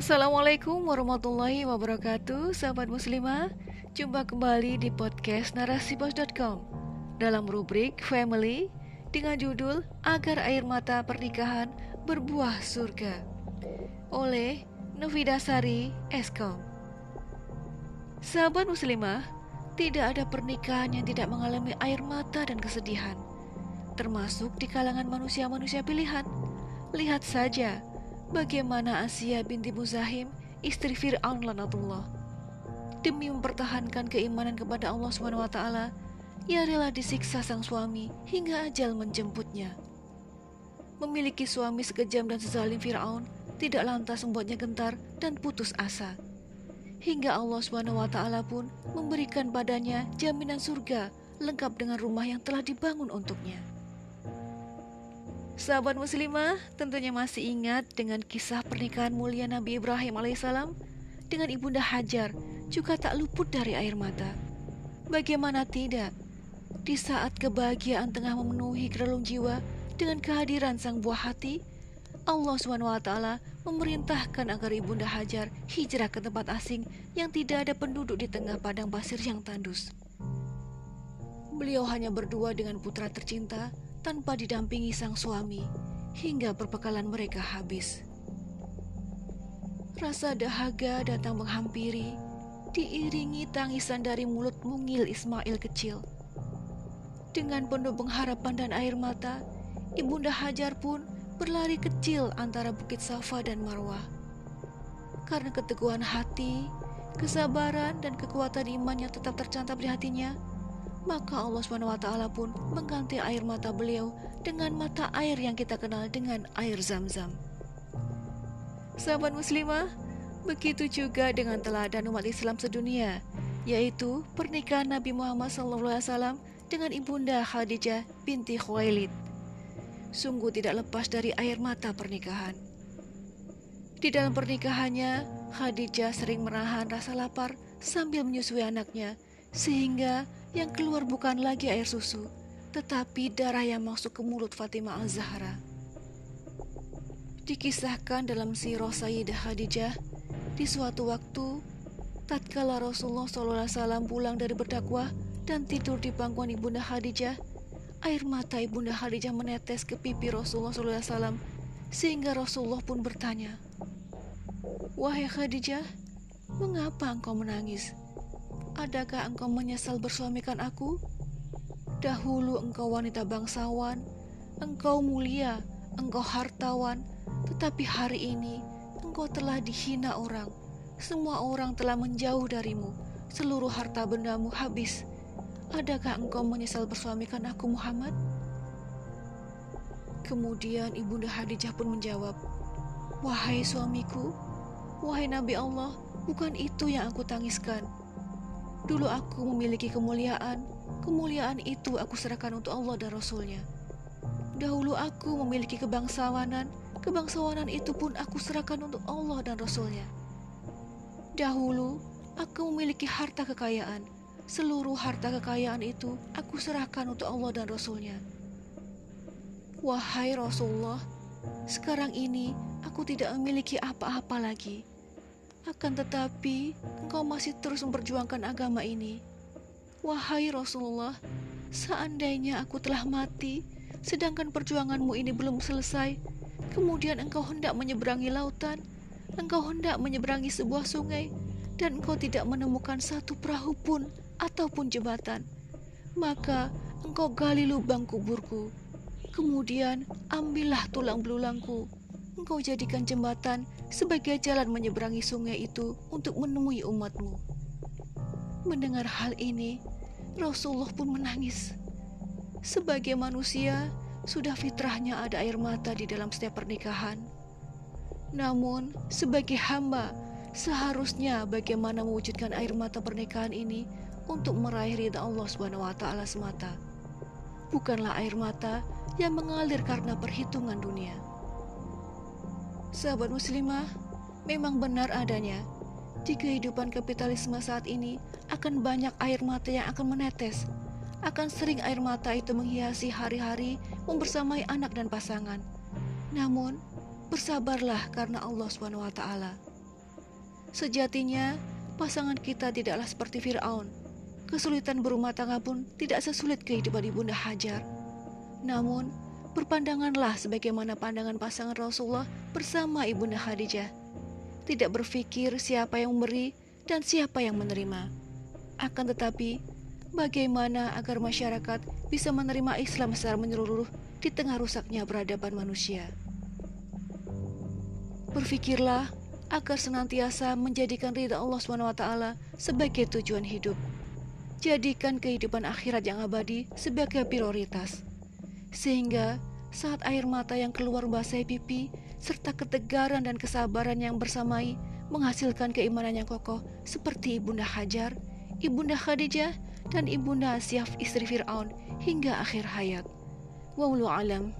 Assalamualaikum warahmatullahi wabarakatuh Sahabat muslimah. Jumpa kembali di podcast narasipos.com Dalam rubrik Family Dengan judul Agar Air Mata Pernikahan Berbuah Surga. Oleh Novidasari Eskom Sahabat muslimah Tidak ada pernikahan yang tidak mengalami air mata dan kesedihan. Termasuk di kalangan manusia-manusia pilihan. Lihat saja Bagaimana Asia binti Muzahim, istri Fir'aun lanatullah, demi mempertahankan keimanan kepada Allah SWT, ia rela disiksa sang suami hingga ajal menjemputnya. Memiliki suami sekejam dan sezalim Fir'aun tidak lantas membuatnya gentar dan putus asa. Hingga Allah SWT pun memberikan padanya jaminan surga lengkap dengan rumah yang telah dibangun untuknya. Sahabat muslimah tentunya masih ingat dengan kisah pernikahan mulia Nabi Ibrahim alaihissalam dengan ibunda Hajar juga tak luput dari air mata. Bagaimana tidak? Di saat kebahagiaan tengah memenuhi relung jiwa dengan kehadiran sang buah hati, Allah SWT memerintahkan agar ibunda Hajar hijrah ke tempat asing yang tidak ada penduduk di tengah padang pasir yang tandus. Beliau hanya berdua dengan putra tercinta tanpa didampingi sang suami hingga perbekalan mereka habis. Rasa dahaga datang menghampiri, diiringi tangisan dari mulut mungil Ismail kecil. Dengan penuh pengharapan dan air mata, Ibunda Hajar pun berlari kecil antara Bukit Safa dan Marwah. Karena keteguhan hati, kesabaran, dan kekuatan iman yang tetap tercantab di hatinya, maka Allah SWT pun mengganti air mata beliau dengan mata air yang kita kenal dengan air zam-zam. Sahabat muslimah, begitu juga dengan teladan umat Islam sedunia, yaitu pernikahan Nabi Muhammad SAW dengan ibunda Khadijah binti Khuwailid. Sungguh tidak lepas dari air mata pernikahan. Di dalam pernikahannya, Khadijah sering menahan rasa lapar sambil menyusui anaknya, sehingga yang keluar bukan lagi air susu, tetapi darah yang masuk ke mulut Fatimah Al-Zahra. Dikisahkan dalam sirah Sayyidah Khadijah, di suatu waktu, tatkala Rasulullah SAW pulang dari berdakwah dan tidur di pangkuan Ibunda Khadijah, air mata Ibunda Khadijah menetes ke pipi Rasulullah SAW, sehingga Rasulullah pun bertanya, Wahai Khadijah, mengapa engkau menangis? Adakah engkau menyesal bersuamikan aku? Dahulu engkau wanita bangsawan, engkau mulia, engkau hartawan, tetapi hari ini engkau telah dihina orang. Semua orang telah menjauh darimu, seluruh harta bendamu habis. Adakah engkau menyesal bersuamikan aku Muhammad? Kemudian Ibunda Khadijah pun menjawab, Wahai suamiku, wahai Nabi Allah, bukan itu yang aku tangiskan. Dulu aku memiliki kemuliaan, kemuliaan itu aku serahkan untuk Allah dan Rasulnya. Dahulu aku memiliki kebangsawanan, kebangsawanan itu pun aku serahkan untuk Allah dan Rasulnya. Dahulu aku memiliki harta kekayaan, seluruh harta kekayaan itu aku serahkan untuk Allah dan Rasulnya. Wahai Rasulullah, sekarang ini aku tidak memiliki apa-apa lagi akan tetapi, engkau masih terus memperjuangkan agama ini. Wahai Rasulullah, seandainya aku telah mati, sedangkan perjuanganmu ini belum selesai, kemudian engkau hendak menyeberangi lautan, engkau hendak menyeberangi sebuah sungai, dan engkau tidak menemukan satu perahu pun ataupun jembatan, maka engkau gali lubang kuburku. Kemudian ambillah tulang belulangku, engkau jadikan jembatan sebagai jalan menyeberangi sungai itu untuk menemui umatmu. Mendengar hal ini, Rasulullah pun menangis. Sebagai manusia, sudah fitrahnya ada air mata di dalam setiap pernikahan. Namun, sebagai hamba, seharusnya bagaimana mewujudkan air mata pernikahan ini untuk meraih ridha Allah Subhanahu wa taala semata. Bukanlah air mata yang mengalir karena perhitungan dunia. Sahabat muslimah, memang benar adanya. Di kehidupan kapitalisme saat ini akan banyak air mata yang akan menetes. Akan sering air mata itu menghiasi hari-hari membersamai anak dan pasangan. Namun, bersabarlah karena Allah SWT. Sejatinya, pasangan kita tidaklah seperti Fir'aun. Kesulitan berumah tangga pun tidak sesulit kehidupan Ibunda Hajar. Namun, berpandanganlah sebagaimana pandangan pasangan Rasulullah bersama Ibunda Khadijah. Tidak berpikir siapa yang memberi dan siapa yang menerima. Akan tetapi, bagaimana agar masyarakat bisa menerima Islam secara menyeluruh di tengah rusaknya peradaban manusia. Berfikirlah agar senantiasa menjadikan ridha Allah SWT sebagai tujuan hidup. Jadikan kehidupan akhirat yang abadi sebagai prioritas. Sehingga saat air mata yang keluar membasahi pipi serta ketegaran dan kesabaran yang bersamai menghasilkan keimanan yang kokoh seperti Ibunda Hajar, Ibunda Khadijah, dan Ibunda Asyaf istri Fir'aun hingga akhir hayat. Wallahu alam.